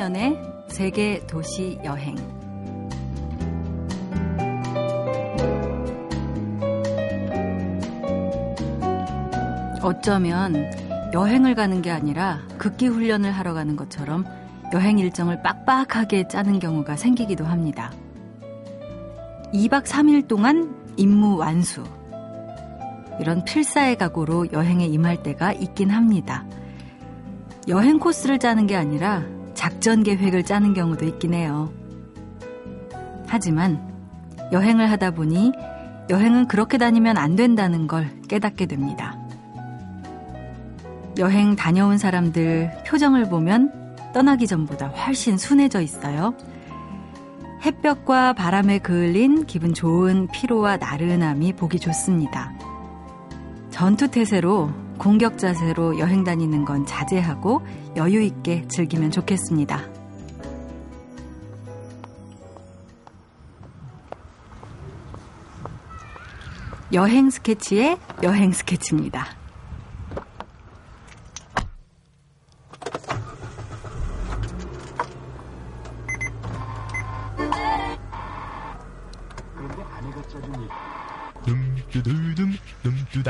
차미연의 세계 도시 여행. 어쩌면 여행을 가는 게 아니라 극기 훈련을 하러 가는 것처럼 여행 일정을 빡빡하게 짜는 경우가 생기기도 합니다. 2박 3일 동안 임무 완수. 이런 필사의 각오로 여행에 임할 때가 있긴 합니다. 여행 코스를 짜는 게 아니라 작전 계획을 짜는 경우도 있긴 해요. 하지만 여행을 하다 보니 여행은 그렇게 다니면 안 된다는 걸 깨닫게 됩니다. 여행 다녀온 사람들 표정을 보면 떠나기 전보다 훨씬 순해져 있어요. 햇볕과 바람에 그을린 기분 좋은 피로와 나른함이 보기 좋습니다. 전투태세로 공격 자세로 여행 다니는 건 자제하고 여유 있게 즐기면 좋겠습니다. 여행 스케치의 여행 스케치입니다.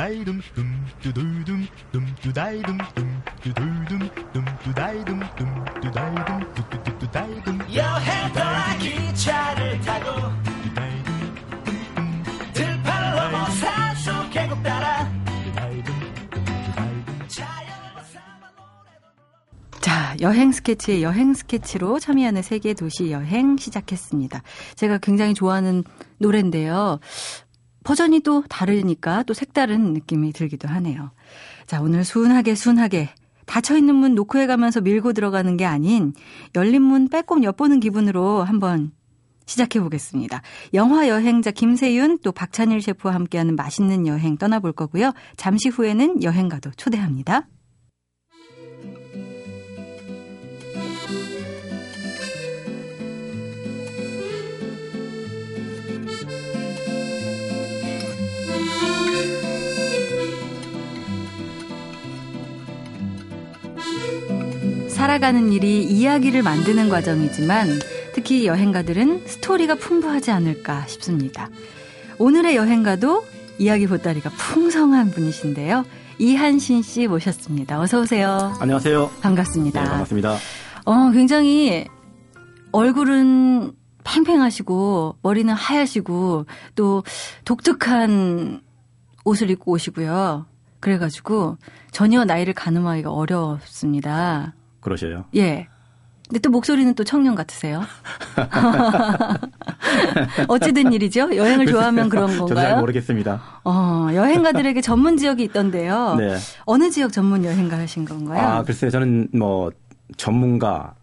둠두다이둠 둠두두둠 둠두다이둠 둠두두둠 둠두다이둠 둠두다이둠 둠두두다이둠 여해봐 기차를 타고 들판을 넘어 산속 계곡 따라 자, 여행 스케치의 여행 스케치로 참여하는 세계 도시 여행 시작했습니다. 제가 굉장히 좋아하는 노래인데요. 버전이 또 다르니까 또 색다른 느낌이 들기도 하네요. 자, 오늘 순하게 순하게 닫혀있는 문 노크해 가면서 밀고 들어가는 게 아닌 열린 문 빼꼼 엿보는 기분으로 한번 시작해 보겠습니다. 영화 여행자 김세윤 또 박찬일 셰프와 함께하는 맛있는 여행 떠나볼 거고요. 잠시 후에는 여행가도 초대합니다. 살아가는 일이 이야기를 만드는 과정이지만 특히 여행가들은 스토리가 풍부하지 않을까 싶습니다. 오늘의 여행가도 이야기 보따리가 풍성한 분이신데요. 이한신 씨 모셨습니다. 어서 오세요. 안녕하세요. 반갑습니다. 네, 반갑습니다. 어, 굉장히 얼굴은 팽팽하시고 머리는 하얗시고 또 독특한 옷을 입고 오시고요. 그래가지고 전혀 나이를 가늠하기가 어렵습니다. 그러셔요. 예. 근데 또 목소리는 또 청년 같으세요. 어찌된 일이죠? 여행을 좋아하면 그런 건가요? 저도 잘 모르겠습니다. 어, 여행가들에게 전문 지역이 있던데요. 네. 어느 지역 전문 여행가 하신 건가요? 아, 글쎄요. 저는 뭐 전문가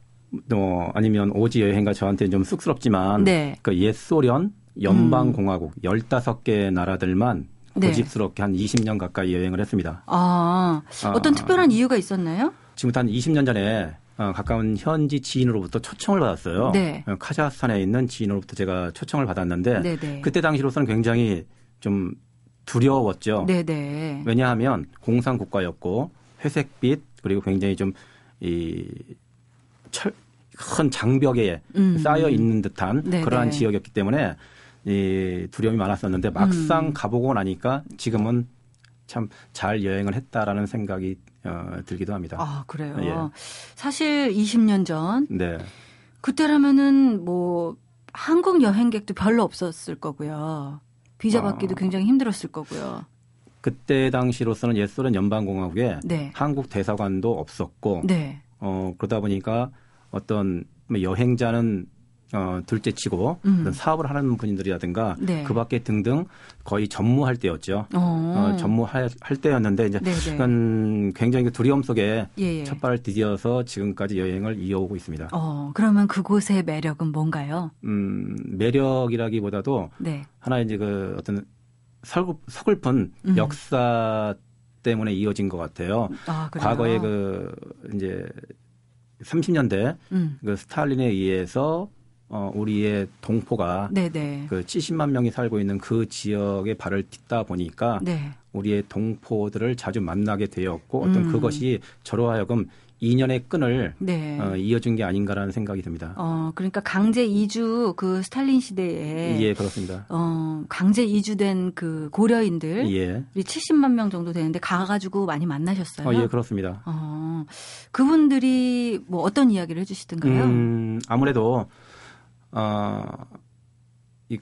또 아니면 오지 여행가 저한테 좀 쑥스럽지만 네. 그옛 소련 연방 공화국 음. 15개 나라들만 네. 고집스럽게 한 20년 가까이 여행을 했습니다. 아, 어떤 아, 특별한 이유가 있었나요? 지금부터 한 20년 전에 어, 가까운 현지 지인으로부터 초청을 받았어요. 네. 어, 카자흐스탄에 있는 지인으로부터 제가 초청을 받았는데 네네. 네. 그때 당시로서는 굉장히 좀 두려웠죠. 네네. 네. 왜냐하면 공산 국가였고 회색빛 그리고 굉장히 좀이철큰 장벽에 음. 쌓여 있는 듯한 네네. 그러한 네. 지역이었기 때문에 이 두려움이 많았었는데 막상 음. 가보고 나니까 지금은 참 잘 여행을 했다라는 생각이 어, 들기도 합니다. 아 그래요. 예. 사실 20년 전 네. 그때라면은 뭐 한국 여행객도 별로 없었을 거고요. 비자 받기도 아. 굉장히 힘들었을 거고요. 그때 당시로서는 옛소련 연방공화국에 네. 한국 대사관도 없었고 네. 어 그러다 보니까 어떤 뭐 여행자는 어, 둘째치고 음. 사업을 하는 분들이라든가 네. 그밖에 등등 거의 전무할 때였죠. 어. 어, 전무할 할 때였는데 이제 그건 굉장히 그 두려움 속에 예, 예. 첫 발을 디뎌서 지금까지 여행을 이어오고 있습니다. 어, 그러면 그곳의 매력은 뭔가요? 음, 매력이라기보다도 네. 하나 이제 그 어떤 서글, 서글픈 음. 역사 때문에 이어진 것 같아요. 아, 과거에 그 이제 30년대 음. 그 스탈린에 의해서 어, 우리의 동포가 네네. 그 70만 명이 살고 있는 그 지역에 발을 딛다 보니까 네. 우리의 동포들을 자주 만나게 되었고 어떤 음. 그것이 저로 하여금 인연의 끈을 네. 어, 이어준 게 아닌가라는 생각이 듭니다. 어, 그러니까 강제 이주 그 스탈린 시대에 예, 그렇습니다. 어, 강제 이주된 그 고려인들 예. 70만 명 정도 되는데 가 가지고 많이 만나셨어요. 어, 예, 그렇습니다. 어, 그분들이 뭐 어떤 이야기를 해 주시던가요? 음, 아무래도 어, 이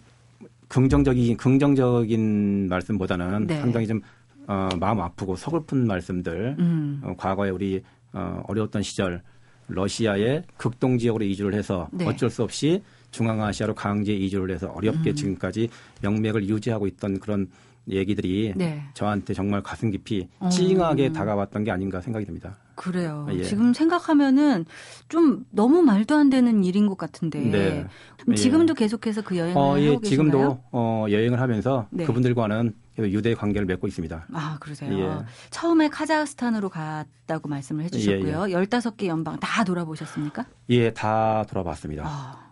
긍정적인 긍정적인 말씀보다는 네. 상당히 좀 어, 마음 아프고 서글픈 말씀들, 음. 어, 과거에 우리 어, 어려웠던 시절 러시아의 극동 지역으로 이주를 해서 네. 어쩔 수 없이 중앙아시아로 강제 이주를 해서 어렵게 음. 지금까지 명맥을 유지하고 있던 그런 얘기들이 네. 저한테 정말 가슴 깊이 어. 찡하게 음. 다가왔던 게 아닌가 생각이 듭니다. 그래요. 예. 지금 생각하면은 좀 너무 말도 안 되는 일인 것 같은데. 네. 예. 지금도 예. 계속해서 그 여행을 어, 예. 하고 계신가요? 지금도 어, 여행을 하면서 네. 그분들과는 유대 관계를 맺고 있습니다. 아, 그러세요. 예. 처음에 카자흐스탄으로 갔다고 말씀을 해 주셨고요. 예, 예. 15개 연방 다 돌아보셨습니까? 예, 다 돌아봤습니다. 아,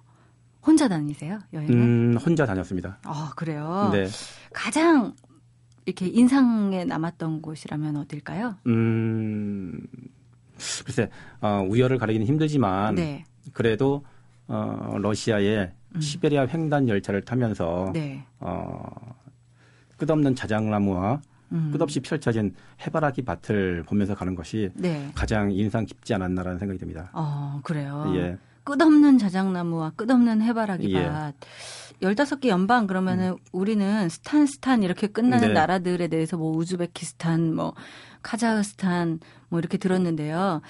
혼자 다니세요? 여행을? 음, 혼자 다녔습니다. 아, 그래요? 네. 가장 이렇게 인상에 남았던 곳이라면 어딜까요? 음, 글쎄, 어, 우열을 가리기는 힘들지만 네. 그래도 어, 러시아의 음. 시베리아 횡단 열차를 타면서 네. 어, 끝없는 자작나무와 음. 끝없이 펼쳐진 해바라기 밭을 보면서 가는 것이 네. 가장 인상 깊지 않았나라는 생각이 듭니다. 어, 그래요. 예. 끝없는 자작나무와 끝없는 해바라기 예. 밭. 15개 연방 그러면은 음. 우리는 스탄 스탄 이렇게 끝나는 네. 나라들에 대해서 뭐 우즈베키스탄 뭐 카자흐스탄 뭐 이렇게 들었는데요.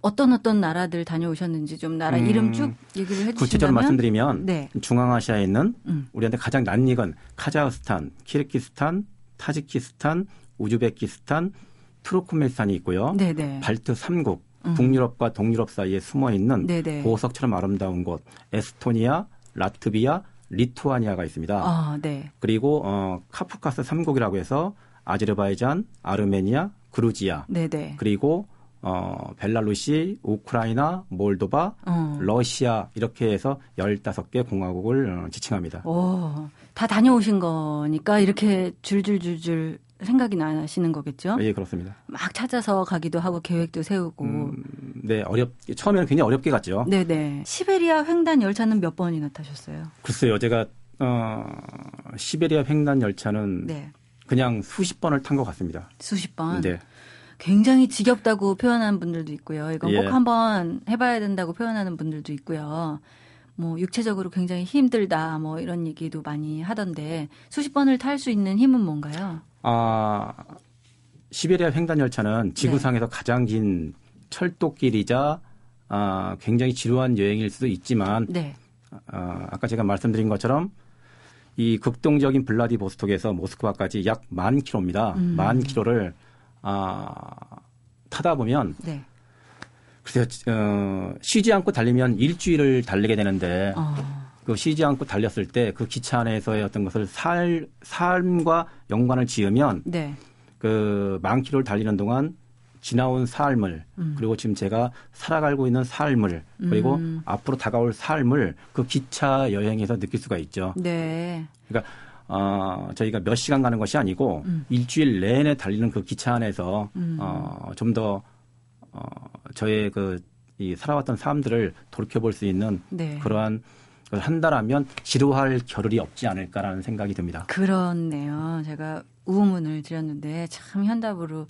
어떤 어떤 나라들 다녀오셨는지 좀 나라 이름 음, 쭉 얘기를 해주시면 구체적으로 말씀드리면 네. 중앙아시아에 있는 음. 우리한테 가장 낯익은 카자흐스탄, 키르기스탄, 타지키스탄, 우즈베키스탄, 투르크메니스탄이 있고요. 네네. 네. 발트 3국, 음. 북유럽과 동유럽 사이에 숨어 있는 네네. 보석처럼 아름다운 곳 에스토니아, 라트비아, 리투아니아가 있습니다. 아, 네. 그리고 어, 카프카스 3국이라고 해서 아제르바이잔, 아르메니아, 그루지아, 네네. 그리고 어, 벨라루시, 우크라이나, 몰도바, 어. 러시아 이렇게 해서 15개 공화국을 어, 지칭합니다. 오, 다 다녀오신 거니까 이렇게 줄줄줄줄 생각이 나시는 거겠죠? 예, 그렇습니다. 막 찾아서 가기도 하고 계획도 세우고. 음, 네, 어렵 처음에는 굉장히 어렵게 갔죠. 네, 네. 시베리아 횡단 열차는 몇 번이나 타셨어요? 글쎄요, 제가 어, 시베리아 횡단 열차는 네. 그냥 수십 번을 탄 것 같습니다. 수십 번. 네. 굉장히 지겹다고 표현하는 분들도 있고요. 이건 예. 꼭 한번 해봐야 된다고 표현하는 분들도 있고요. 뭐 육체적으로 굉장히 힘들다 뭐 이런 얘기도 많이 하던데 수십 번을 탈 수 있는 힘은 뭔가요? 아 시베리아 횡단 열차는 지구상에서 네. 가장 긴 철도길이자 아, 굉장히 지루한 여행일 수도 있지만 네. 아, 아까 제가 말씀드린 것처럼 이 극동적인 블라디보스톡에서 모스크바까지 약 만 킬로입니다. 음. 만 킬로를 아, 타다 보면 네. 글쎄요, 어, 쉬지 않고 달리면 일주일을 달리게 되는데 어. 그 쉬지 않고 달렸을 때 그 기차 안에서의 어떤 것을 살, 삶과 연관을 지으면 네. 그만 킬로를 달리는 동안 지나온 삶을 음. 그리고 지금 제가 살아가고 있는 삶을 그리고 음. 앞으로 다가올 삶을 그 기차 여행에서 느낄 수가 있죠. 네. 그러니까 어, 저희가 몇 시간 가는 것이 아니고 음. 일주일 내내 달리는 그 기차 안에서 음. 어, 좀더 어, 저의 그 이 살아왔던 삶들을 돌이켜 볼 수 있는 네. 그러한 한다라면 지루할 겨를이 없지 않을까라는 생각이 듭니다. 그렇네요. 제가 우문을 드렸는데 참 현답으로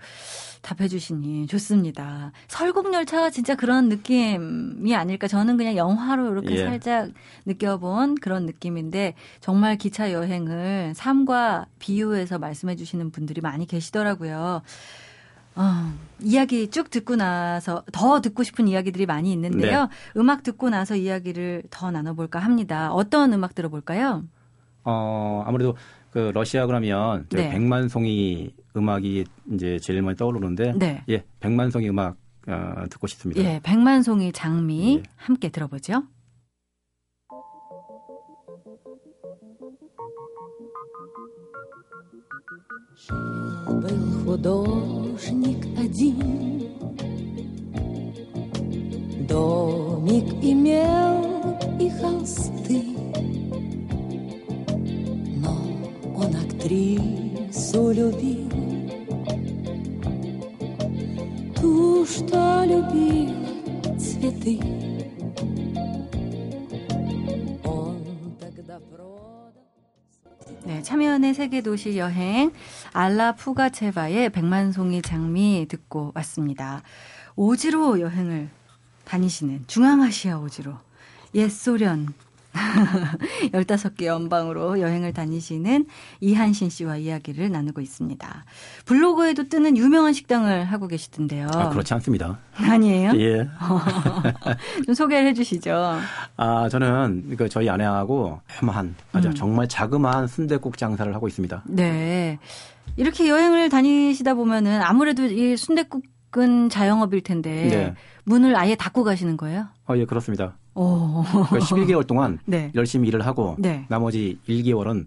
답해 주시니 좋습니다. 설국열차가 진짜 그런 느낌이 아닐까. 저는 그냥 영화로 이렇게 예. 살짝 느껴본 그런 느낌인데 정말 기차 여행을 삶과 비유해서 말씀해 주시는 분들이 많이 계시더라고요. 어, 이야기 쭉 듣고 나서 더 듣고 싶은 이야기들이 많이 있는데요. 네. 음악 듣고 나서 이야기를 더 나눠볼까 합니다. 어떤 음악 들어볼까요? 어, 아무래도 그 러시아 그러면 네. 백만송이 음악이 이제 제일 많이 떠오르는데 네. 예, 백만송이 음악 어, 듣고 싶습니다. 예, 백만송이 장미 예. 함께 들어보죠. Был художник один, домик имел и холсты, но он актрису любил, ту, что любила цветы. 1년의 세계 도시 여행 알라 푸가체바의 백만송이 장미 듣고 왔습니다. 오지로 여행을 다니시는 중앙아시아 오지로 옛 소련 15개 연방으로 여행을 다니시는 이한신 씨와 이야기를 나누고 있습니다. 블로그에도 뜨는 유명한 식당을 하고 계시던데요. 아, 그렇지 않습니다. 아니에요? 예. 좀 소개를 해 주시죠. 아, 저는 그 저희 아내하고 해마한 아주 음. 정말 자그마한 순대국 장사를 하고 있습니다. 네. 이렇게 여행을 다니시다 보면은 아무래도 이 순대국 은 자영업일 텐데 네. 문을 아예 닫고 가시는 거예요? 어, 예, 그렇습니다. 그러니까 11개월 동안 네. 열심히 일을 하고 네. 나머지 1개월은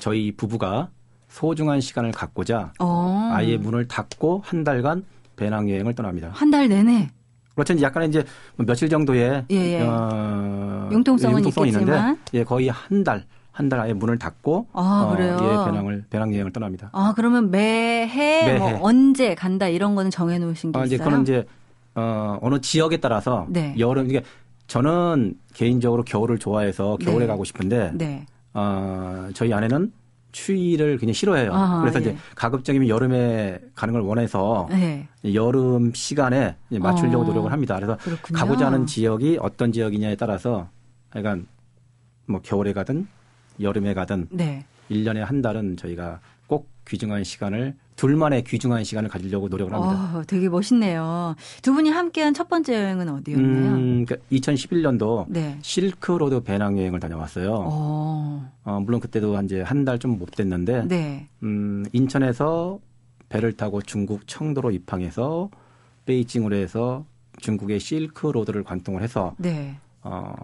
저희 부부가 소중한 시간을 갖고자 어. 아예 문을 닫고 한 달간 배낭 여행을 떠납니다. 한 달 내내? 그렇죠. 약간 이제 뭐 며칠 정도의 예, 예. 어, 융통성은 융통성이 있는데 예, 거의 한 달. 한달 아예 문을 닫고 아, 어, 그래요? 예, 배낭을 배낭 여행을 떠납니다. 아, 그러면 매해, 매해. 뭐 언제 간다 이런 거는 정해 놓으신 게 아, 있어요? 이제 그는 이제 어, 어느 지역에 따라서 네. 여름 이게 저는 개인적으로 겨울을 좋아해서 겨울에 네. 가고 싶은데 네. 어, 저희 아내는 추위를 그냥 싫어해요. 아하, 그래서 예. 이제 가급적이면 여름에 가는 걸 원해서 네. 여름 시간에 맞추려고 어, 노력을 합니다. 그래서 그렇군요. 가고자 하는 지역이 어떤 지역이냐에 따라서 약간 뭐 겨울에 가든 여름에 가든 네. 1년에 한 달은 저희가 꼭 귀중한 시간을 둘만의 귀중한 시간을 가지려고 노력을 합니다. 어, 되게 멋있네요. 두 분이 함께한 첫 번째 여행은 어디였나요? 음, 그러니까 2011년도 네. 실크로드 배낭 여행을 다녀왔어요. 어. 어 물론 그때도 이제 한 달 좀 못 됐는데 네. 음, 인천에서 배를 타고 중국 청도로 입항해서 베이징으로 해서 중국의 실크로드를 관통을 해서 네. 어,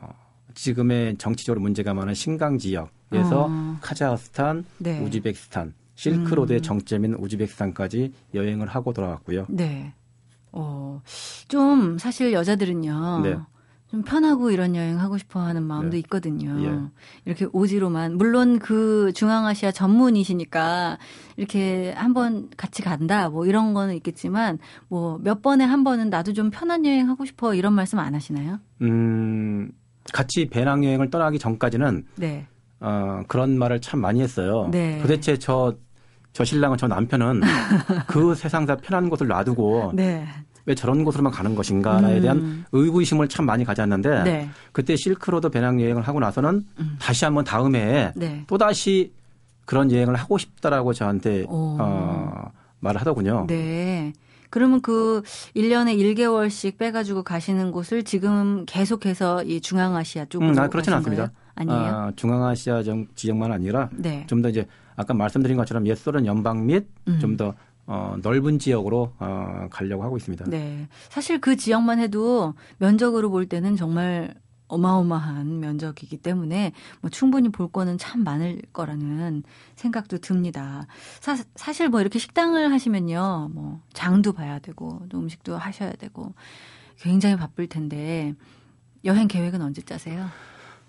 지금의 정치적으로 문제가 많은 신강 지역에서 어. 카자흐스탄, 네. 우즈베키스탄 실크로드의 음. 정점인 우즈베키스탄까지 여행을 하고 돌아왔고요. 네. 어, 좀 사실 여자들은요. 네. 좀 편하고 이런 여행 하고 싶어 하는 마음도 네. 있거든요. 예. 이렇게 오지로만. 물론 그 중앙아시아 전문이시니까 이렇게 한번 같이 간다 뭐 이런 거는 있겠지만 뭐 몇 번에 한 번은 나도 좀 편한 여행 하고 싶어 이런 말씀 안 하시나요? 음, 같이 배낭 여행을 떠나기 전까지는 네. 어, 그런 말을 참 많이 했어요. 네. 도대체 저 저 신랑은 저 남편은 그 세상사 편한 곳을 놔두고 네. 왜 저런 곳으로만 가는 것인가에 음. 대한 의구심을 참 많이 가졌는데 네. 그때 실크로드 배낭 여행을 하고 나서는 음. 다시 한번 다음에 네. 또 다시 그런 여행을 하고 싶다라고 저한테 어, 말을 하더군요. 네. 그러면 그 1년에 1개월씩 빼가지고 가시는 곳을 지금 계속해서 이 중앙아시아 쪽으로 음, 아, 그렇지는 않습니다. 아니에요? 아, 중앙아시아 지역만 아니라 네. 좀더 이제 아까 말씀드린 것처럼 옛소련 연방 및 좀더 음. 어, 넓은 지역으로 어, 가려고 하고 있습니다. 네. 사실 그 지역만 해도 면적으로 볼 때는 정말 어마어마한 면적이기 때문에 뭐 충분히 볼 거는 참 많을 거라는 생각도 듭니다. 사, 사실 뭐 이렇게 식당을 하시면요. 뭐 장도 봐야 되고 또 음식도 하셔야 되고 굉장히 바쁠 텐데 여행 계획은 언제 짜세요?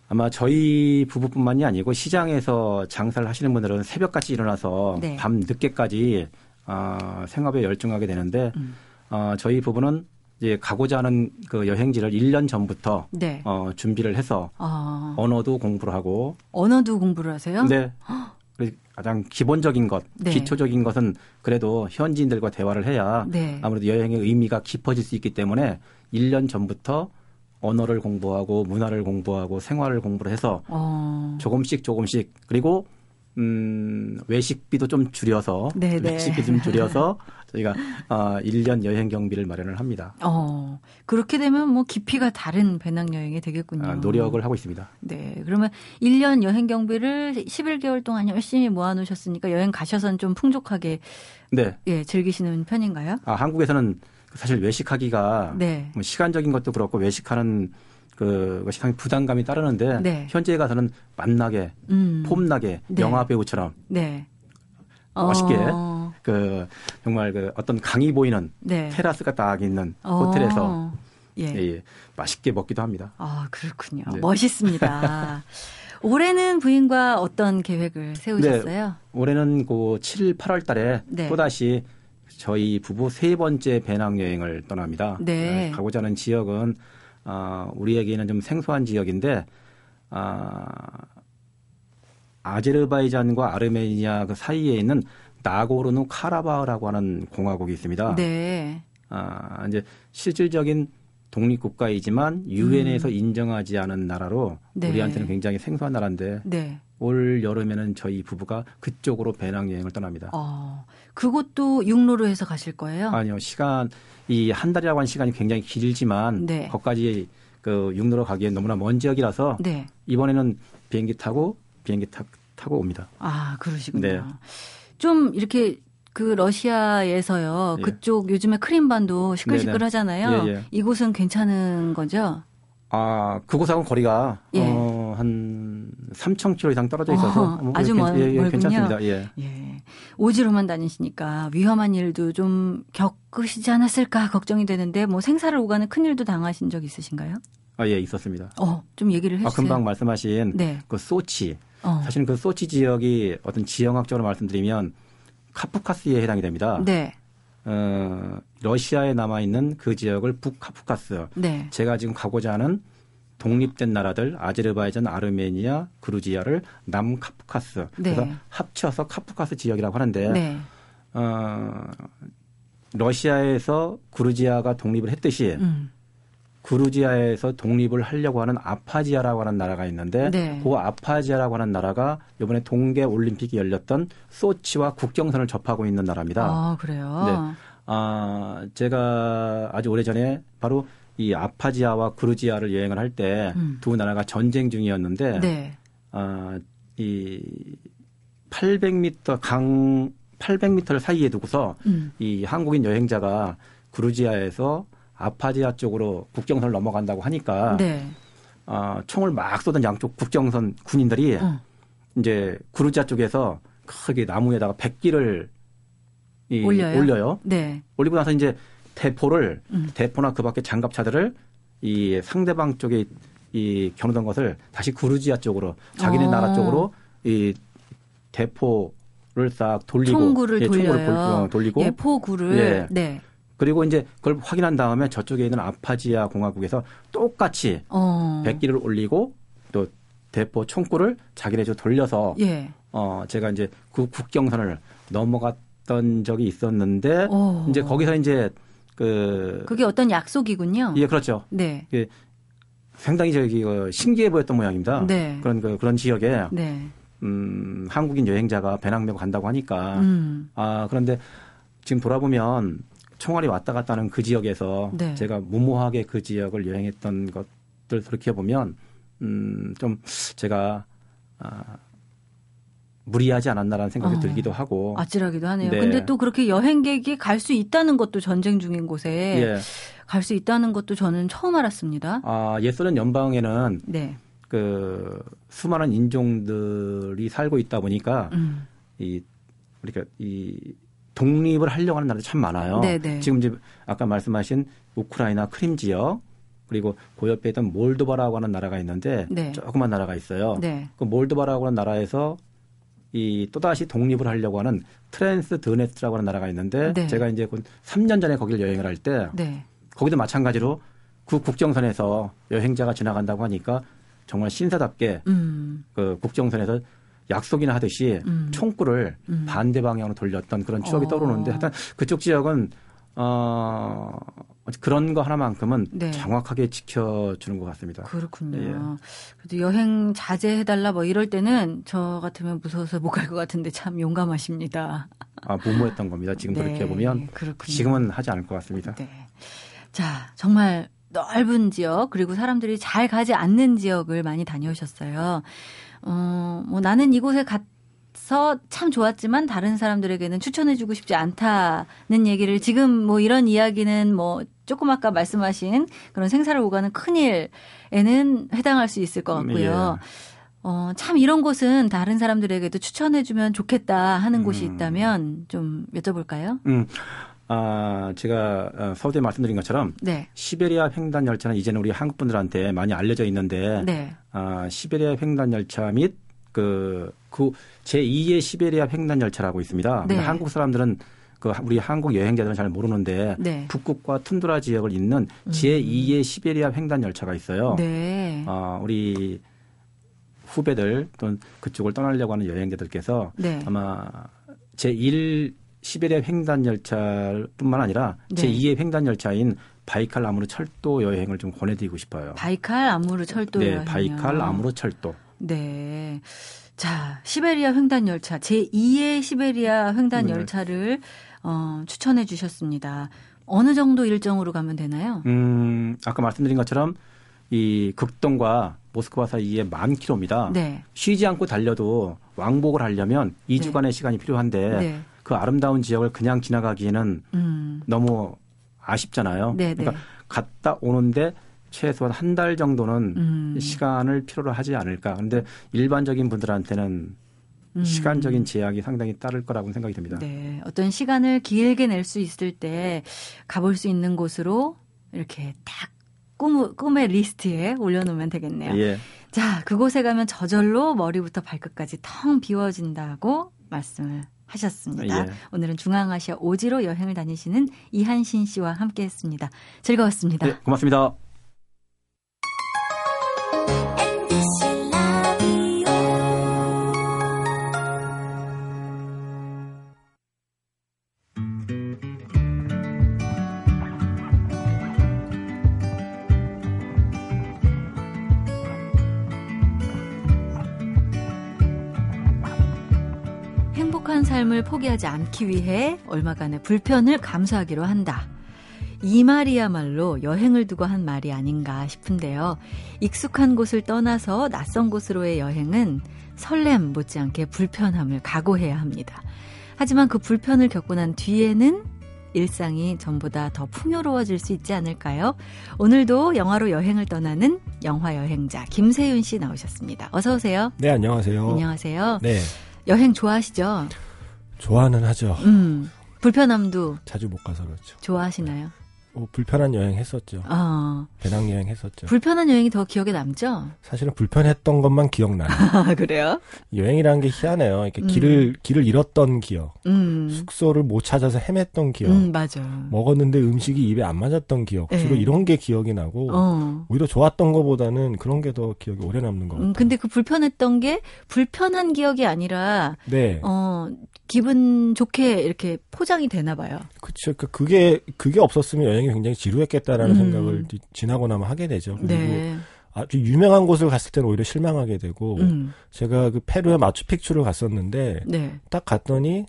아마 저희 부부뿐만이 아니고 시장에서 장사를 하시는 분들은 새벽같이 일어나서 네. 밤 늦게까지 어, 생업에 열중하게 되는데 음. 어, 저희 부부는 이제 가고자 하는 그 여행지를 1년 전부터 네. 어, 준비를 해서 아. 언어도 공부를 하고 언어도 공부를 하세요? 네. 가장 기본적인 것, 네. 기초적인 것은 그래도 현지인들과 대화를 해야 네. 아무래도 여행의 의미가 깊어질 수 있기 때문에 1년 전부터 언어를 공부하고 문화를 공부하고 생활을 공부를 해서 어. 조금씩 조금씩 그리고 음, 외식비도 좀 줄여서 네네. 네. 외식비 좀 줄여서 저희가 어, 1년 여행 경비를 마련을 합니다. 어, 그렇게 되면 뭐 깊이가 다른 배낭 여행이 되겠군요. 아, 노력을 하고 있습니다. 네. 그러면 1년 여행 경비를 11개월 동안 열심히 모아 놓으셨으니까 여행 가셔서는 좀 풍족하게 네. 예, 즐기시는 편인가요? 아, 한국에서는 사실 외식하기가 네. 뭐 시간적인 것도 그렇고 외식하는 그 것이 상당히 부담감이 따르는데 네. 현지에 가서는 만나게 음. 폼나게 네. 영화 배우처럼 네. 멋있게 어. 그 정말 그 어떤 강이 보이는 네. 테라스가 딱 있는 어. 호텔에서 예. 예, 예. 맛있게 먹기도 합니다. 아 그렇군요. 네. 멋있습니다. 올해는 부인과 어떤 계획을 세우셨어요? 네, 올해는 그 7, 8월 달에 네. 또다시 저희 부부 세 번째 배낭 여행을 떠납니다. 네. 가고자 하는 지역은 아, 우리에게는 좀 생소한 지역인데 아, 아제르바이잔과 아르메니아 그 사이에 있는 나고르노 카라바흐라고 하는 공화국이 있습니다. 네. 아, 이제 실질적인 독립 국가이지만 유엔에서 음. 인정하지 않은 나라로 네. 우리한테는 굉장히 생소한 나라인데 네. 올 여름에는 저희 부부가 그쪽으로 배낭여행을 떠납니다. 어, 그것도 육로로 해서 가실 거예요? 아니요. 시간 이 한 달이라고 하는 시간이 굉장히 길지만 네. 거기까지 그 육로로 가기엔 너무나 먼 지역이라서 네. 이번에는 비행기 타고 비행기 타, 타고 옵니다. 아, 그러시군요. 네. 좀 이렇게 그 러시아에서요. 예. 그쪽 요즘에 크림반도 시끌시끌하잖아요. 예, 예. 이곳은 괜찮은 거죠? 아, 그곳하고 거리가 예. 어, 한 3,000km 이상 떨어져 있어서 어, 뭐 아주 멀, 예, 예, 괜찮습니다. 예. 예. 오지로만 다니시니까 위험한 일도 좀 겪으시지 않았을까 걱정이 되는데 뭐 생사를 오가는 큰 일도 당하신 적 있으신가요? 아, 예, 있었습니다. 어, 좀 얘기를 해 주세요. 아, 금방 말씀하신 네. 그 소치. 어. 사실은 그 소치 지역이 어떤 지형학적으로 말씀드리면 카프카스에 해당이 됩니다. 네. 어, 러시아에 남아 있는 그 지역을 북카프카스. 네. 제가 지금 가고자 하는 독립된 나라들 아제르바이잔, 아르메니아, 그루지아를 남카프카스. 네. 그래서 합쳐서 카프카스 지역이라고 하는데 네. 어, 러시아에서 그루지아가 독립을 했듯이 음. 그루지아에서 독립을 하려고 하는 아파지아라고 하는 나라가 있는데 네. 그 아파지아라고 하는 나라가 이번에 동계 올림픽이 열렸던 소치와 국경선을 접하고 있는 나라입니다. 아, 그래요? 네. 아, 제가 아주 오래 전에 바로 이 아파지아와 그루지아를 여행을 할 때두 음. 나라가 전쟁 중이었는데 네. 아, 이 800m 강 800m를 사이에 두고서 음. 이 한국인 여행자가 그루지아에서 아파지아 쪽으로 국경선을 넘어간다고 하니까 네. 어, 총을 막 쏘던 양쪽 국경선 군인들이 어. 이제 구르지아 쪽에서 크게 나무에다가 백기를 이, 올려요. 올려요. 네. 올리고 나서 이제 대포를 음. 대포나 그 밖에 장갑차들을 이 상대방 쪽에 이 겨누던 것을 다시 구르지아 쪽으로 자기네 어. 나라 쪽으로 이 대포를 싹 돌리고 총구를 예, 돌려요. 총구를 어, 돌리고 예, 포구를 예. 네. 그리고 이제 그걸 확인한 다음에 저쪽에 있는 아파지아 공화국에서 똑같이 어. 백기를 올리고 또 대포 총구를 자기네저 돌려서 예. 어 제가 이제 그 국경선을 넘어갔던 적이 있었는데 오. 어. 이제 거기서 이제 그 그게 어떤 약속이군요. 예, 그렇죠. 네. 예, 상당히 저기 어, 신기해 보였던 모양입니다. 네. 그런 그 그런 지역에 네. 음, 한국인 여행자가 배낭 메고 간다고 하니까 음. 아 그런데 지금 돌아보면 총알이 왔다 갔다 하는 그 지역에서 네. 제가 무모하게 그 지역을 여행했던 것들 돌이켜 보면 음, 좀 제가 아, 무리하지 않았나라는 생각이 어, 들기도 하고 아찔하기도 하네요. 네. 근데 또 그렇게 여행객이 갈 수 있다는 것도 전쟁 중인 곳에 예. 갈수 있다는 것도 저는 처음 알았습니다. 아, 옛소련 연방에는 네. 그 수많은 인종들이 살고 있다 보니까 음. 이 우리가 이 독립을 하려고 하는 나라들이 참 많아요. 네네. 네. 지금 이제 아까 말씀하신 우크라이나 크림 지역 그리고 그 옆에 있던 몰도바라고 하는 나라가 있는데 네. 조그만 나라가 있어요. 네. 그 몰도바라고 하는 나라에서 이 또다시 독립을 하려고 하는 트랜스 드네스트라고 하는 나라가 있는데 네. 제가 이제 3년 전에 거기를 여행을 할때 네. 거기도 마찬가지로 그 국경선에서 여행자가 지나간다고 하니까 정말 신사답게 음. 그 국정선에서 약속이나 하듯이 음. 총구를 음. 반대 방향으로 돌렸던 그런 추억이 어. 떠오르는데 하여튼 그쪽 지역은 어 그런 거 하나만큼은 네. 정확하게 지켜주는 것 같습니다. 그렇군요. 예. 그래도 여행 자제해달라 뭐 이럴 때는 저 같으면 무서워서 못 갈 것 같은데 참 용감하십니다. 아, 무모했던 겁니다. 지금 네. 그렇게 보면 그렇군요. 지금은 하지 않을 것 같습니다. 네. 자, 정말 넓은 지역 그리고 사람들이 잘 가지 않는 지역을 많이 다녀오셨어요. 어, 뭐 나는 이곳에 가서 참 좋았지만 다른 사람들에게는 추천해주고 싶지 않다는 얘기를 지금 뭐 이런 이야기는 뭐 조금 아까 말씀하신 그런 생사를 오가는 큰일에는 해당할 수 있을 것 같고요. 예. 어, 참 이런 곳은 다른 사람들에게도 추천해주면 좋겠다 하는 음. 곳이 있다면 좀 여쭤볼까요? 음. 아, 제가 어, 서두에 말씀드린 것처럼 네. 시베리아 횡단 열차는 이제는 우리 한국 분들한테 많이 알려져 있는데 네. 아, 시베리아 횡단 열차 및 그, 그 제2의 시베리아 횡단 열차라고 있습니다. 네. 한국 사람들은 그 우리 한국 여행자들은 잘 모르는데 네. 북극과 툰드라 지역을 잇는 음. 제2의 시베리아 횡단 열차가 있어요. 네. 어, 우리 후배들 또는 그쪽을 떠나려고 하는 여행자들께서 네. 아마 제1 시베리아 횡단 열차뿐만 아니라 네. 제2의 횡단 열차인 바이칼 아무르 철도 여행을 좀 권해드리고 싶어요. 바이칼 아무르 철도 네, 여행. 바이칼 아무르 철도. 네. 자, 시베리아 횡단 열차 제2의 시베리아 횡단 네. 열차를 어, 추천해 주셨습니다. 어느 정도 일정으로 가면 되나요? 음, 아까 말씀드린 것처럼 이 극동과 모스크바 사이에 만 킬로입니다. 네. 쉬지 않고 달려도 왕복을 하려면 2주간의 네. 시간이 필요한데 네. 그 아름다운 지역을 그냥 지나가기에는 음. 너무 아쉽잖아요. 네, 네. 그러니까 갔다 오는데 최소한 한 달 정도는 음. 시간을 필요로 하지 않을까. 그런데 일반적인 분들한테는 음. 시간적인 제약이 상당히 따를 거라고 생각이 듭니다. 네. 어떤 시간을 길게 낼 수 있을 때 가볼 수 있는 곳으로 이렇게 딱 꿈, 꿈의 리스트에 올려놓으면 되겠네요. 예. 자, 그곳에 가면 저절로 머리부터 발끝까지 텅 비워진다고 말씀을 하셨습니다. 예. 오늘은 중앙아시아 오지로 여행을 다니시는 이한신 씨와 함께 했습니다. 즐거웠습니다. 네, 고맙습니다. 포기하지 않기 위해 얼마간의 불편을 감수하기로 한다. 이 말이야말로 여행을 두고 한 말이 아닌가 싶은데요. 익숙한 곳을 떠나서 낯선 곳으로의 여행은 설렘 못지않게 불편함을 각오해야 합니다. 하지만 그 불편을 겪고 난 뒤에는 일상이 전보다 더 풍요로워질 수 있지 않을까요? 오늘도 영화로 여행을 떠나는 영화 여행자 김세윤 씨 나오셨습니다. 어서 오세요. 네, 안녕하세요. 안녕하세요. 네. 여행 좋아하시죠? 좋아는 하죠. 음, 불편함도 자주 못 가서 그렇죠. 좋아하시나요? 뭐 불편한 여행 했었죠. 어. 배낭 여행 했었죠. 불편한 여행이 더 기억에 남죠? 사실은 불편했던 것만 기억나요. 아, 그래요? 여행이라는 게 희한해요. 이렇게 음. 길을 길을 잃었던 기억, 음. 숙소를 못 찾아서 헤맸던 기억, 음, 맞아. 먹었는데 음식이 입에 안 맞았던 기억, 네. 주로 이런 게 기억이 나고 어. 오히려 좋았던 것보다는 그런 게 더 기억이 오래 남는 것 음, 같아요. 근데 그 불편했던 게 불편한 기억이 아니라, 네. 어 기분 좋게 이렇게 포장이 되나 봐요. 그렇죠. 그 그게 그게 없었으면 여행이 굉장히 지루했겠다라는 음. 생각을 지나고 나면 하게 되죠. 그리고 네. 아주 유명한 곳을 갔을 때는 오히려 실망하게 되고 음. 제가 그 페루의 마추픽추를 갔었는데 네. 딱 갔더니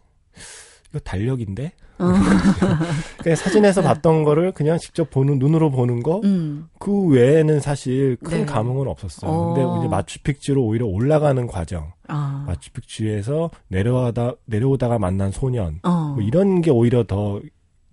이거 달력인데 어. 사진에서 봤던 거를 그냥 직접 보는 눈으로 보는 거, 음. 그 외에는 사실 큰 네. 감흥은 없었어요. 어. 근데 이제 마추픽추로 오히려 올라가는 과정, 아. 마추픽추에서 내려가다 내려오다가 만난 소년, 어. 뭐 이런 게 오히려 더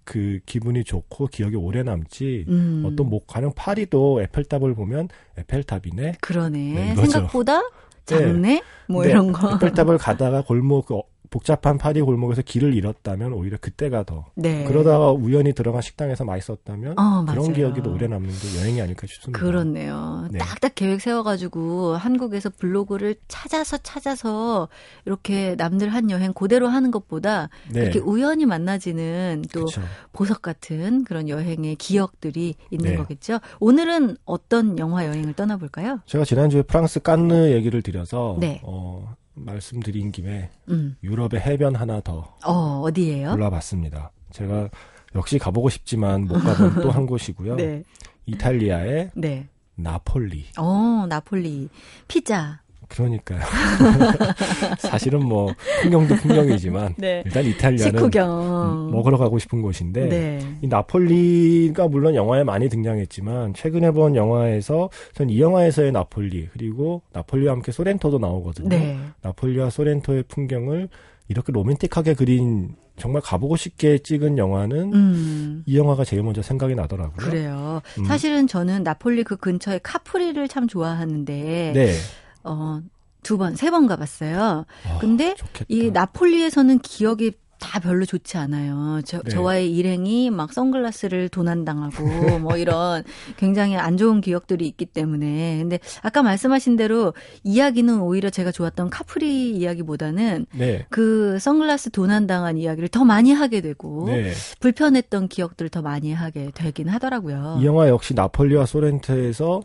그 기분이 좋고 기억이 오래 남지 음. 어떤 뭐 가령 파리도 에펠탑을 보면 에펠탑이네 그러네 네, 생각보다 작네 네. 뭐 네. 이런 거 에펠탑을 가다가 골목 그 복잡한 파리 골목에서 길을 잃었다면 오히려 그때가 더 네. 그러다가 우연히 들어간 식당에서 맛있었다면 어, 그런 기억이 더 오래 남는 게 여행이 아닐까 싶습니다. 그렇네요. 네. 딱딱 계획 세워가지고 한국에서 블로그를 찾아서 찾아서 이렇게 남들 한 여행 그대로 하는 것보다 네. 그렇게 우연히 만나지는 또 그쵸. 보석 같은 그런 여행의 기억들이 있는 네. 거겠죠. 오늘은 어떤 영화 여행을 떠나볼까요? 제가 지난주에 프랑스 깐느 얘기를 드려서 네. 어, 말씀드린 김에 음. 유럽의 해변 하나 더 어, 어디예요? 골라봤습니다. 제가 역시 가보고 싶지만 못 가본 또 한 곳이고요. 네. 이탈리아의 네. 나폴리. 어, 나폴리. 피자. 그러니까요. 사실은 뭐 풍경도 풍경이지만 네. 일단 이탈리아는 식후경. 먹으러 가고 싶은 곳인데 네. 이 나폴리가 물론 영화에 많이 등장했지만 최근에 본 영화에서 전 이 영화에서의 나폴리 그리고 나폴리와 함께 소렌토도 나오거든요. 네. 나폴리와 소렌토의 풍경을 이렇게 로맨틱하게 그린 정말 가보고 싶게 찍은 영화는 음. 이 영화가 제일 먼저 생각이 나더라고요. 그래요. 음. 사실은 저는 나폴리 그 근처에 카프리를 참 좋아하는데 네. 어, 두 번, 세 번 가봤어요. 아, 근데 좋겠다. 이 나폴리에서는 기억이 다 별로 좋지 않아요. 저, 네. 저와의 일행이 막 선글라스를 도난당하고 뭐 이런 굉장히 안 좋은 기억들이 있기 때문에. 근데 아까 말씀하신 대로 이야기는 오히려 제가 좋았던 카프리 이야기보다는 네. 그 선글라스 도난당한 이야기를 더 많이 하게 되고 네. 불편했던 기억들을 더 많이 하게 되긴 하더라고요. 이 영화 역시 나폴리와 소렌트에서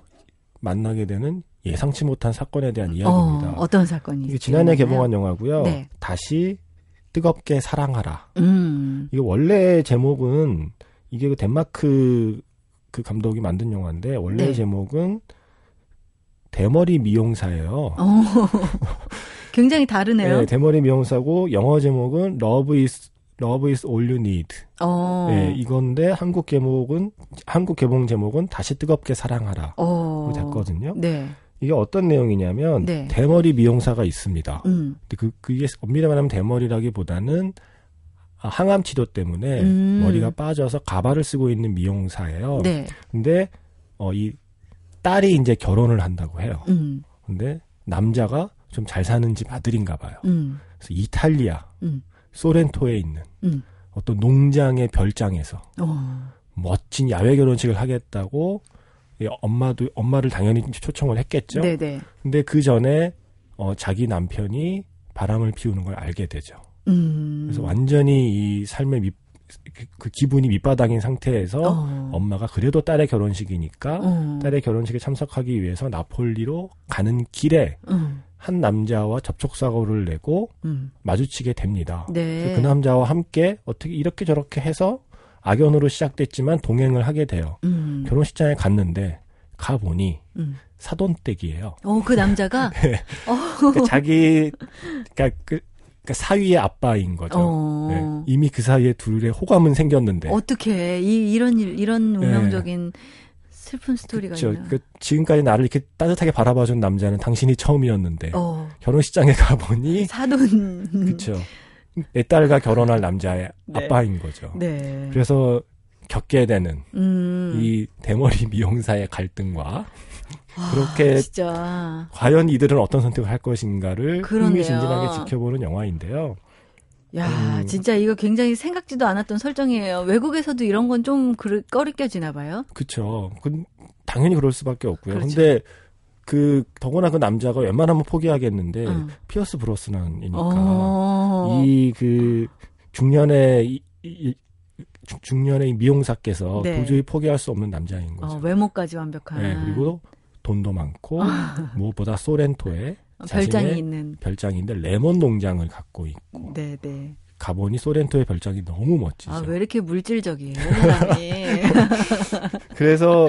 만나게 되는 예상치 못한 사건에 대한 이야기입니다. 어, 떤 사건이? 지난해 개봉한 영화고요. 네. 다시 뜨겁게 사랑하라. 음. 이게 원래 제목은 이게 그 덴마크 그 감독이 만든 영화인데 원래 네. 제목은 대머리 미용사예요. 어. 굉장히 다르네요. 네, 대머리 미용사고 영어 제목은 Love is Love is all you need. 어. 네, 이건데 한국 제목은 한국 개봉 제목은 다시 뜨겁게 사랑하라. 어. 됐거든요. 네. 이게 어떤 내용이냐면 네. 대머리 미용사가 있습니다. 음. 근데 그 그게 엄밀히 말하면 대머리라기보다는 항암 치료 때문에 음. 머리가 빠져서 가발을 쓰고 있는 미용사예요. 네. 근데 어 이 딸이 이제 결혼을 한다고 해요. 음. 근데 남자가 좀 잘 사는 집 아들인가 봐요. 음. 그래서 이탈리아, 음. 소렌토에 있는 음. 어떤 농장의 별장에서 어. 멋진 야외 결혼식을 하겠다고 엄마도 엄마를 당연히 초청을 했겠죠. 네네. 근데 그 전에 어, 자기 남편이 바람을 피우는 걸 알게 되죠. 음. 그래서 완전히 이 삶의 밑, 그, 그 기분이 밑바닥인 상태에서 어. 엄마가 그래도 딸의 결혼식이니까 어. 딸의 결혼식에 참석하기 위해서 나폴리로 가는 길에 음. 한 남자와 접촉 사고를 내고 음. 마주치게 됩니다. 네. 그 남자와 함께 어떻게 이렇게 저렇게 해서 악연으로 시작됐지만 동행을 하게 돼요. 음. 결혼식장에 갔는데 가 보니 음. 사돈댁이에요. 어, 그 남자가 네. 어. 그러니까 자기 그러니까 그 그러니까 사위의 아빠인 거죠. 어. 네. 이미 그 사이에 둘의 호감은 생겼는데 어떻게 이 이런 일 이런 네. 운명적인 네. 슬픈 스토리가 그쵸. 있나? 그 지금까지 나를 이렇게 따뜻하게 바라봐준 남자는 당신이 처음이었는데 어. 결혼식장에 가보니 사돈 그렇죠. 내 딸과 결혼할 남자의 네. 아빠인 거죠. 네. 그래서 겪게 되는 음. 이 대머리 미용사의 갈등과 와, 그렇게 진짜. 과연 이들은 어떤 선택을 할 것인가를 그러네요. 흥미진진하게 지켜보는 영화인데요. 야, 음. 진짜 이거 굉장히 생각지도 않았던 설정이에요. 외국에서도 이런 건 좀 꺼리껴지나 봐요. 그렇죠. 당연히 그럴 수밖에 없고요. 그렇죠. 근데 그 더구나 그 남자가 웬만하면 포기하겠는데 어. 피어스 브로스난이니까 어. 이그 중년의 이, 이, 중년의 미용사께서 네. 도저히 포기할 수 없는 남자인 거죠. 어, 외모까지 완벽한. 네, 그리고 돈도 많고 무엇보다 소렌토에 별장이 있는 별장인데 레몬 농장을 갖고 있고. 네, 네. 가보니 소렌토의 별장이 너무 멋지죠. 아, 왜 이렇게 물질적이에요. 그래서,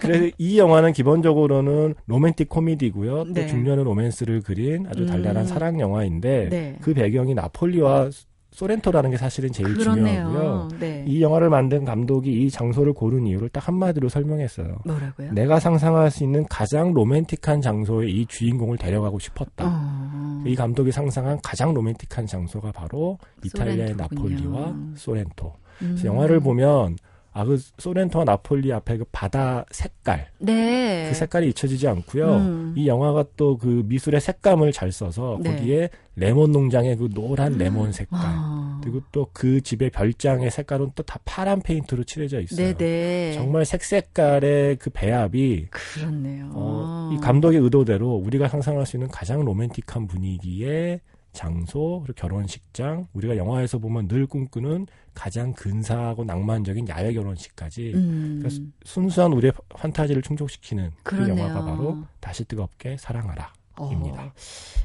그래서 이 영화는 기본적으로는 로맨틱 코미디고요. 네. 또 중년의 로맨스를 그린 아주 달달한 음. 사랑 영화인데 네. 그 배경이 나폴리와 소렌토라는 게 사실은 제일 그렇네요. 중요하고요. 네. 이 영화를 만든 감독이 이 장소를 고른 이유를 딱 한마디로 설명했어요. 뭐라고요? 내가 상상할 수 있는 가장 로맨틱한 장소에 이 주인공을 데려가고 싶었다. 어... 이 감독이 상상한 가장 로맨틱한 장소가 바로 이탈리아의 나폴리와 소렌토. 음... 그래서 영화를 보면 아, 그 소렌토와 나폴리 앞에 그 바다 색깔. 네. 그 색깔이 잊혀지지 않고요. 음. 이 영화가 또 그 미술의 색감을 잘 써서 네. 거기에 레몬 농장의 그 노란 레몬 색깔. 아. 그리고 또 그 집의 별장의 색깔은 또 다 파란 페인트로 칠해져 있어요. 네네. 네. 정말 색 색깔의 그 배합이 그렇네요. 어, 이 감독의 의도대로 우리가 상상할 수 있는 가장 로맨틱한 분위기의 장소, 그리고 결혼식장, 우리가 영화에서 보면 늘 꿈꾸는 가장 근사하고 낭만적인 야외 결혼식까지 음. 그러니까 순수한 우리의 판타지를 충족시키는 그 그러네요. 그 영화가 바로 다시 뜨겁게 사랑하라 입니다. 어,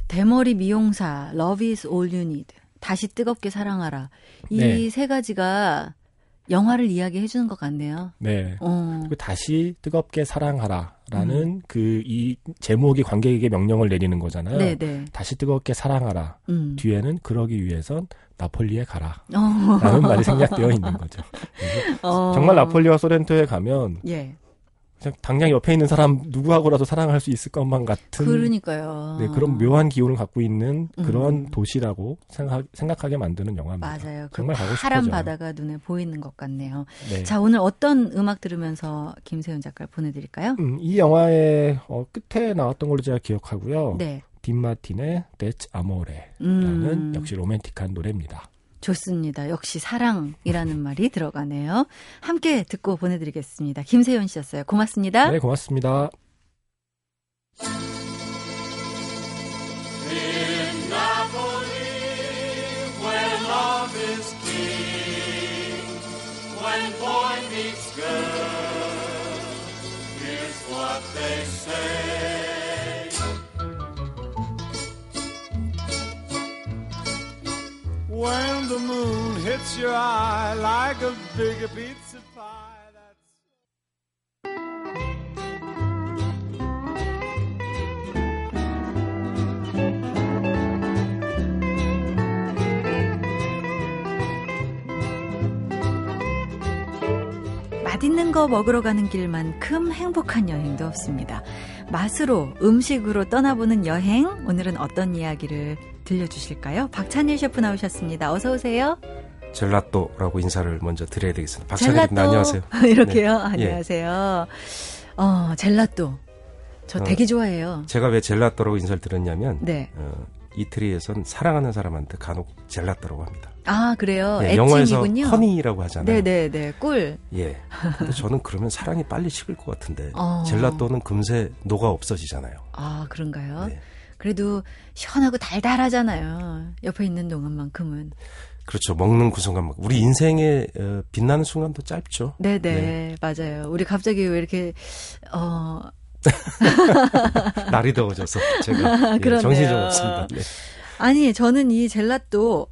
대머리 미용사, Love is all you need. 다시 뜨겁게 사랑하라. 이세 네. 가지가 영화를 이야기해 주는 것 같네요. 네. 어. 그리고 다시 뜨겁게 사랑하라라는 음. 그이 제목이 관객에게 명령을 내리는 거잖아요. 네네. 네. 다시 뜨겁게 사랑하라. 음. 뒤에는 그러기 위해선 나폴리에 가라. 어. 라는 말이 생략되어 있는 거죠. 어. 정말 나폴리와 소렌토에 가면 예. 당장 옆에 있는 사람 누구하고라도 사랑할 수 있을 것만 같은 그러니까요. 네, 그런 묘한 기운을 갖고 있는 그런 음. 도시라고 생각, 생각하게 만드는 영화입니다. 맞아요. 정말 그 가고 싶어요. 파란 바다가 눈에 보이는 것 같네요. 네. 자, 오늘 어떤 음악 들으면서 김세윤 작가를 보내드릴까요? 음, 이 영화의 어, 끝에 나왔던 걸로 제가 기억하고요. 네. 딘 마틴의 That's Amore라는 음. 역시 로맨틱한 노래입니다. 좋습니다. 역시 사랑이라는 말이 들어가네요. 함께 듣고 보내드리겠습니다. 김세현 씨였어요. 고맙습니다. 네, 고맙습니다. When the moon hits your eye like a big pizza pie. That's... 맛있는 거 먹으러 가는 길만큼 행복한 여행도 없습니다. 맛으로, 음식으로 떠나보는 여행, 오늘은 어떤 이야기를 들려주실까요? 박찬일 셰프 나오셨습니다. 어서 오세요. 젤라또라고 인사를 먼저 드려야 되겠습니다. 박찬일입니다. 안녕하세요. 이렇게요? 네. 안녕하세요. 예. 어, 젤라또. 저 되게 어, 좋아해요. 제가 왜 젤라또라고 인사를 드렸냐면 네. 어, 이태리에선 사랑하는 사람한테 간혹 젤라또라고 합니다. 아 그래요? 예, 영어에서 honey라고 하잖아요. 네네네 네, 네. 꿀. 예. 근데 저는 그러면 사랑이 빨리 식을 것 같은데 어. 젤라또는 금세 녹아 없어지잖아요. 아 그런가요? 네. 그래도 시원하고 달달하잖아요. 옆에 있는 동안만큼은. 그렇죠. 먹는 그 순간, 우리 인생의 어, 빛나는 순간도 짧죠. 네네, 네. 맞아요. 우리 갑자기 왜 이렇게, 어. 날이 더워져서 제가 예, 정신이 좀 없습니다. 네. 아니, 저는 이 젤라또,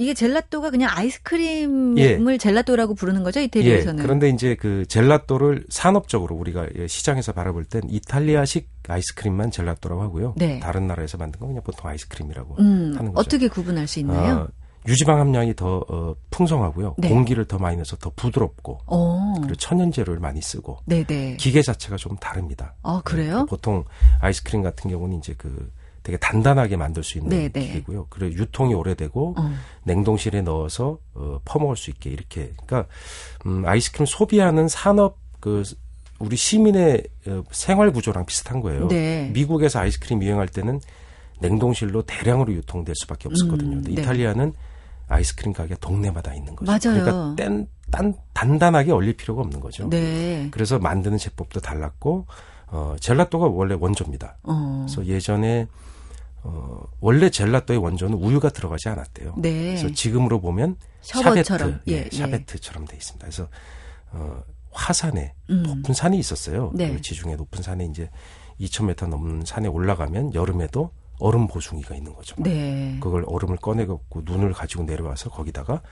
이게 젤라또가 그냥 아이스크림을 예. 젤라또라고 부르는 거죠 이태리에서는. 예. 그런데 이제 그 젤라또를 산업적으로 우리가 시장에서 바라볼 땐 이탈리아식 아이스크림만 젤라또라고 하고요. 네. 다른 나라에서 만든 건 그냥 보통 아이스크림이라고 음, 하는 거죠. 어떻게 구분할 수 있나요? 어, 유지방 함량이 더 어, 풍성하고요. 네. 공기를 더 많이 넣어서 더 부드럽고 오. 어. 그리고 천연재료를 많이 쓰고 네네. 기계 자체가 좀 다릅니다. 아 그래요? 네, 보통 아이스크림 같은 경우는 이제 그 되게 단단하게 만들 수 있는 네네. 기계고요. 그리고 유통이 오래되고 어. 냉동실에 넣어서 어, 퍼먹을 수 있게 이렇게. 그러니까 음, 아이스크림 소비하는 산업 그 우리 시민의 어, 생활 구조랑 비슷한 거예요. 네. 미국에서 아이스크림 유행할 때는 냉동실로 대량으로 유통될 수밖에 없었거든요. 음, 네. 이탈리아는 아이스크림 가게 동네마다 있는 거죠. 맞아요. 그러니까 땐, 단, 단단하게 얼릴 필요가 없는 거죠. 네. 그래서 만드는 제법도 달랐고 어, 젤라또가 원래 원조입니다. 어. 그래서 예전에 어, 원래 젤라또의 원조는 우유가 들어가지 않았대요. 네. 그래서 지금으로 보면 샤베트, 예, 예, 샤베트처럼 돼 있습니다. 그래서 어, 화산에 음. 높은 산이 있었어요. 네. 그 지중해 높은 산에 이제 2,000m 넘는 산에 올라가면 여름에도 얼음 보숭이가 있는 거죠. 네. 그걸 얼음을 꺼내갖고 눈을 가지고 내려와서 거기다가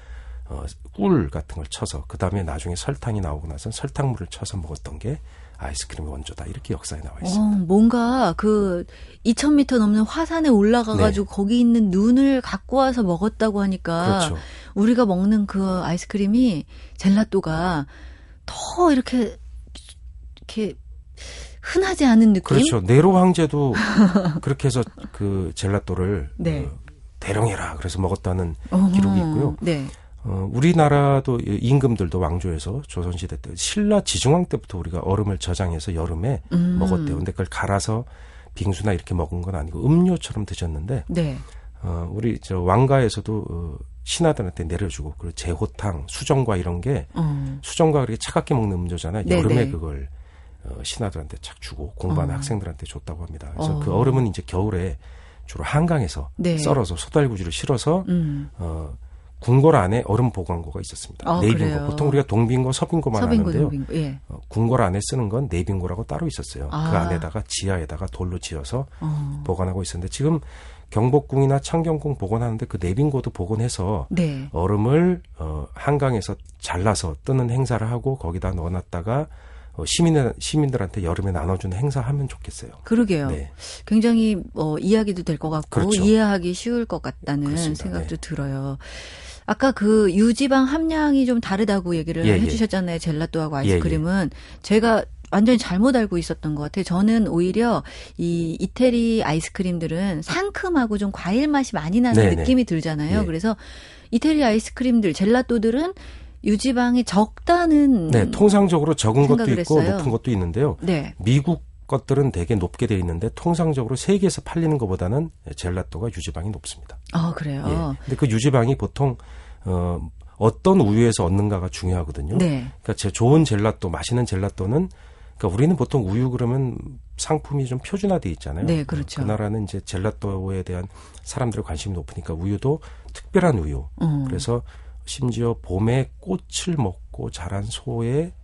어, 꿀 같은 걸 쳐서 그 다음에 나중에 설탕이 나오고 나서 설탕물을 쳐서 먹었던 게 아이스크림의 원조다 이렇게 역사에 나와 있습니다. 어, 뭔가 그 2,000m 넘는 화산에 올라가가지고 네. 거기 있는 눈을 갖고 와서 먹었다고 하니까 그렇죠. 우리가 먹는 그 아이스크림이 젤라또가 더 이렇게 이렇게 흔하지 않은 느낌? 그렇죠. 네로 황제도 그렇게 해서 그 젤라또를 네. 어, 대령해라 그래서 먹었다는 어허, 기록이 있고요. 네. 어, 우리나라도 임금들도 왕조에서 조선시대 때 신라 지중왕 때부터 우리가 얼음을 저장해서 여름에 음. 먹었대요. 근데 그걸 갈아서 빙수나 이렇게 먹은 건 아니고 음료처럼 드셨는데 네. 어, 우리 저 왕가에서도 어, 신하들한테 내려주고 그리고 제호탕, 수정과 이런 게 음. 수정과 그렇게 차갑게 먹는 음료잖아요. 네네. 여름에 네. 그걸 어, 신하들한테 착 주고 공부하는 어. 학생들한테 줬다고 합니다. 그래서 어. 그 얼음은 이제 겨울에 주로 한강에서 네. 썰어서 소달구지를 실어서 음. 어 궁궐 안에 얼음 보관고가 있었습니다. 아, 네빙고. 그래요? 보통 우리가 동빙고, 서빙고만 서빙고, 하는데요. 동빙고, 예. 어, 궁궐 안에 쓰는 건 네빙고라고 따로 있었어요. 아. 그 안에다가 지하에다가 돌로 지어서 어. 보관하고 있었는데 지금 경복궁이나 창경궁 복원하는데 그 네빙고도 복원해서 네. 얼음을 어, 한강에서 잘라서 뜨는 행사를 하고 거기다 넣어놨다가 어, 시민들, 시민들한테 여름에 나눠주는 행사하면 좋겠어요. 그러게요. 네. 굉장히 어, 이야기도 될 것 같고 그렇죠. 이해하기 쉬울 것 같다는 그렇습니다. 생각도 네. 들어요. 아까 그 유지방 함량이 좀 다르다고 얘기를 예, 예. 해주셨잖아요. 예. 젤라또하고 아이스크림은 예, 제가 완전히 잘못 알고 있었던 것 같아요. 저는 오히려 이 이태리 아이스크림들은 상큼하고 좀 과일 맛이 많이 나는 네네. 느낌이 들잖아요. 예. 그래서 이태리 아이스크림들, 젤라또들은 유지방이 적다는 네, 통상적으로 적은 것도 있고 했어요. 높은 것도 있는데요. 네. 미국 것들은 되게 높게 돼 있는데 통상적으로 세계에서 팔리는 것보다는 젤라또가 유지방이 높습니다. 아 그래요. 예. 근데 그 유지방이 보통 어 어떤 우유에서 얻는가가 중요하거든요. 네. 그러니까 제 좋은 젤라또, 맛있는 젤라또는 그러니까 우리는 보통 우유 그러면 상품이 좀 표준화돼 있잖아요. 네, 그렇죠. 그 나라는 이제 젤라또에 대한 사람들의 관심이 높으니까 우유도 특별한 우유. 음. 그래서 심지어 봄에 꽃을 먹고 자란 소의 어,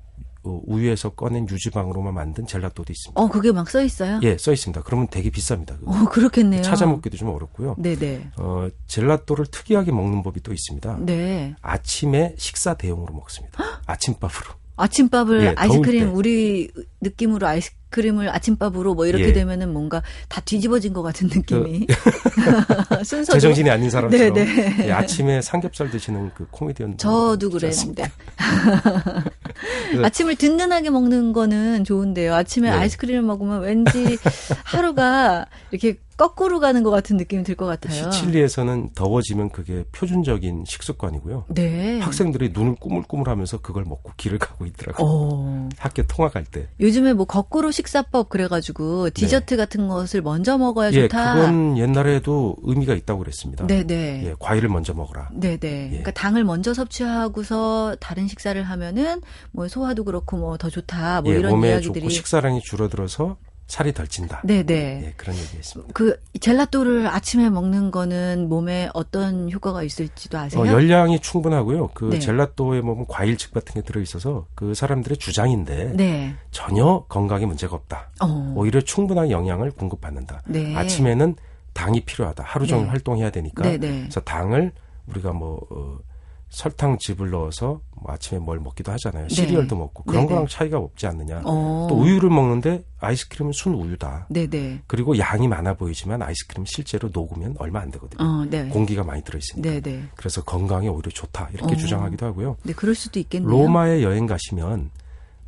우유에서 꺼낸 유지방으로만 만든 젤라또도 있습니다. 어, 그게 막 써 있어요? 예, 써 있습니다. 그러면 되게 비쌉니다. 그거. 어, 그렇겠네요. 찾아 먹기도 좀 어렵고요. 네, 네. 어, 젤라또를 특이하게 먹는 법이 또 있습니다. 네. 아침에 식사 대용으로 먹습니다. 아침밥으로. 아침밥을 예, 아이스크림 우리 느낌으로 아이스크림 아이스크림을 아침밥으로 뭐 이렇게 예. 되면은 뭔가 다 뒤집어진 것 같은 느낌이. 그, 순서 제정신이 아닌 사람처럼. 네네. 예, 아침에 삼겹살 드시는 그 코미디언. 저도 그랬는데. 아침을 든든하게 먹는 거는 좋은데요. 아침에 네. 아이스크림을 먹으면 왠지 하루가 이렇게 거꾸로 가는 것 같은 느낌이 들 것 같아요. 시칠리에서는 더워지면 그게 표준적인 식습관이고요. 네. 학생들이 눈을 꾸물꾸물하면서 그걸 먹고 길을 가고 있더라고요. 오. 학교 통학할 때. 요즘에 뭐 거꾸로 식사법 그래가지고 디저트 네. 같은 것을 먼저 먹어야 예, 좋다. 그건 옛날에도 의미가 있다고 그랬습니다. 네네. 네. 예, 과일을 먼저 먹어라. 네네. 네. 예. 그러니까 당을 먼저 섭취하고서 다른 식사를 하면은 뭐 소화도 그렇고 뭐 더 좋다. 뭐 예, 이런 몸에 이야기들이 좋고 식사량이 줄어들어서 살이 덜 찐다. 네네. 네, 그런 얘기했습니다. 그 젤라또를 아침에 먹는 거는 몸에 어떤 효과가 있을지도 아세요? 어, 열량이 충분하고요. 그 네. 젤라또에 보면 과일즙 같은 게 들어 있어서 그 사람들의 주장인데 네. 전혀 건강에 문제가 없다. 어. 오히려 충분한 영양을 공급받는다. 네. 아침에는 당이 필요하다. 하루 종일 네. 활동해야 되니까. 네. 그래서 당을 우리가 뭐 어, 설탕 즙을 넣어서 뭐 아침에 뭘 먹기도 하잖아요. 네. 시리얼도 먹고 그런 네네. 거랑 차이가 없지 않느냐. 어. 또 우유를 먹는데 아이스크림은 순 우유다. 네네. 그리고 양이 많아 보이지만 아이스크림 실제로 녹으면 얼마 안 되거든요. 어, 네. 공기가 많이 들어있으니까. 네네. 그래서 건강에 오히려 좋다 이렇게 어. 주장하기도 하고요. 네, 그럴 수도 있겠네요. 로마에 여행 가시면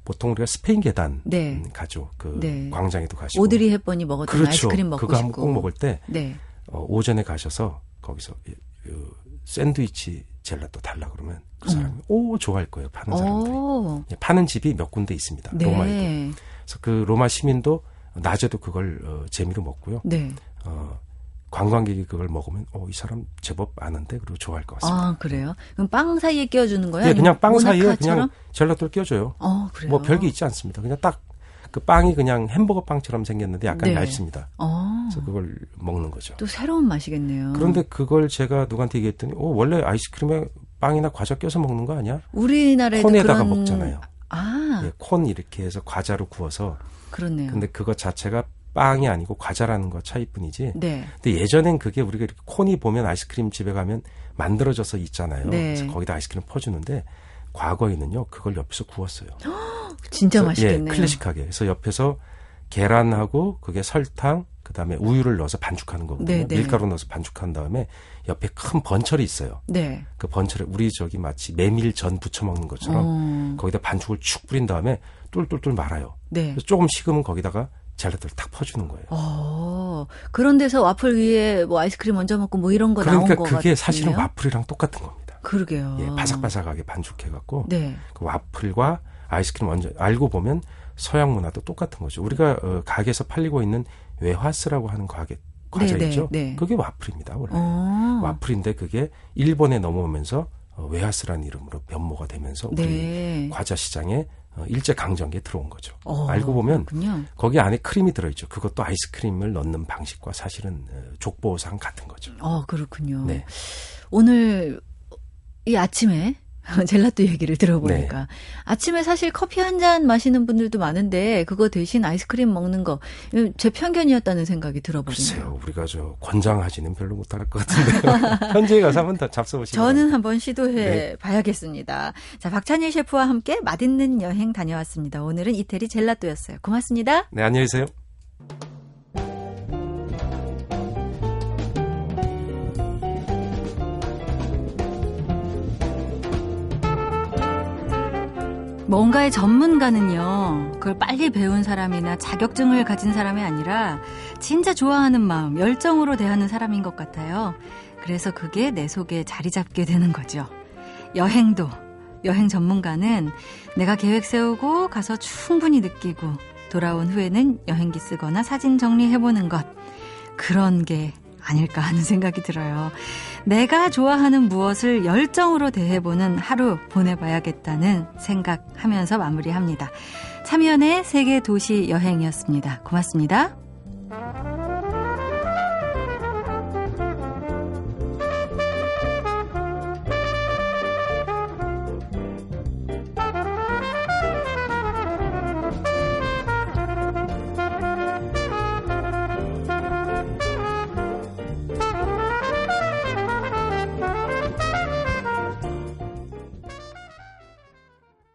보통 우리가 스페인 계단 네. 가죠. 그 네. 광장에도 가시고 오드리 헵번이 먹었던 그렇죠. 아이스크림 먹고 그거 한번 꼭 먹을 때 네. 어, 오전에 가셔서 거기서 그 샌드위치 젤라또 달라 그러면 그 사람이 음. 오 좋아할 거예요 파는 사람들이 예, 파는 집이 몇 군데 있습니다 네. 로마에도 그래서 그 로마 시민도 낮에도 그걸 어, 재미로 먹고요 네. 어, 관광객이 그걸 먹으면 어 이 사람 제법 아는데 그리고 좋아할 것 같습니다. 아 그래요? 그럼 빵 사이에 끼워주는 거예요? 네, 그냥 빵 사이에 그냥 젤라또를 끼워줘요. 어 그래요? 뭐 별게 있지 않습니다. 그냥 딱 그 빵이 그냥 햄버거 빵처럼 생겼는데 약간 네. 얇습니다. 어. 그래서 그걸 먹는 거죠. 또 새로운 맛이겠네요. 그런데 그걸 제가 누구한테 얘기했더니, 어, 원래 아이스크림에 빵이나 과자 껴서 먹는 거 아니야? 우리나라에 콘에다가 그런... 먹잖아요. 아. 예, 콘 이렇게 해서 과자로 구워서. 그렇네요. 근데 그거 자체가 빵이 아니고 과자라는 거 차이뿐이지. 네. 근데 예전엔 그게 우리가 이렇게 콘이 보면 아이스크림 집에 가면 만들어져서 있잖아요. 네. 그래서 거기다 아이스크림 퍼주는데 과거에는요 그걸 옆에서 구웠어요. 진짜 맛있겠네요. 예, 클래식하게. 그래서 옆에서 계란하고 그게 설탕 그다음에 우유를 넣어서 반죽하는 거거든요. 네네. 네. 밀가루 넣어서 반죽한 다음에 옆에 큰 번철이 있어요. 네. 그 번철에 우리 저기 마치 메밀전 부쳐 먹는 것처럼 어. 거기다 반죽을 축 뿌린 다음에 똘똘똘 말아요. 네. 조금 식으면 거기다가 젤라또를 탁 퍼주는 거예요. 어, 그런 데서 와플 위에 뭐 아이스크림 얹어 먹고 뭐 이런 거 그러니까 나온 거 그게 사실은 와플이랑 똑같은 겁니다. 그러게요. 예, 바삭바삭하게 반죽해갖고 네. 그 와플과 아이스크림 완전 알고 보면 서양 문화도 똑같은 거죠. 우리가 어, 가게에서 팔리고 있는 외화스라고 하는 가게 과자 네, 있죠. 네, 네. 그게 와플입니다. 원래 어. 와플인데 그게 일본에 넘어오면서 어, 외화스라는 이름으로 변모가 되면서 우리 네. 과자 시장에 어, 일제 강점기에 들어온 거죠. 어, 알고 보면 그렇군요. 거기 안에 크림이 들어있죠. 그것도 아이스크림을 넣는 방식과 사실은 어, 족보상 같은 거죠. 어 그렇군요. 네. 오늘 이 아침에 젤라또 얘기를 들어보니까 네. 아침에 사실 커피 한 잔 마시는 분들도 많은데 그거 대신 아이스크림 먹는 거 제 편견이었다는 생각이 들어버리네요. 글쎄요, 우리가 저 권장하지는 별로 못할 것 같은데요. 현지에 가서 한번 더 잡숴보시면 저는 한번 시도해 네. 봐야겠습니다. 자, 박찬일 셰프와 함께 맛있는 여행 다녀왔습니다. 오늘은 이태리 젤라또였어요. 고맙습니다. 네, 안녕히 계세요. 뭔가의 전문가는요, 그걸 빨리 배운 사람이나 자격증을 가진 사람이 아니라 진짜 좋아하는 마음, 열정으로 대하는 사람인 것 같아요. 그래서 그게 내 속에 자리 잡게 되는 거죠. 여행도, 여행 전문가는 내가 계획 세우고 가서 충분히 느끼고 돌아온 후에는 여행기 쓰거나 사진 정리해보는 것. 그런 게 아닐까 하는 생각이 들어요. 내가 좋아하는 무엇을 열정으로 대해보는 하루 보내봐야겠다는 생각하면서 마무리합니다. 참여연의 세계 도시 여행이었습니다. 고맙습니다.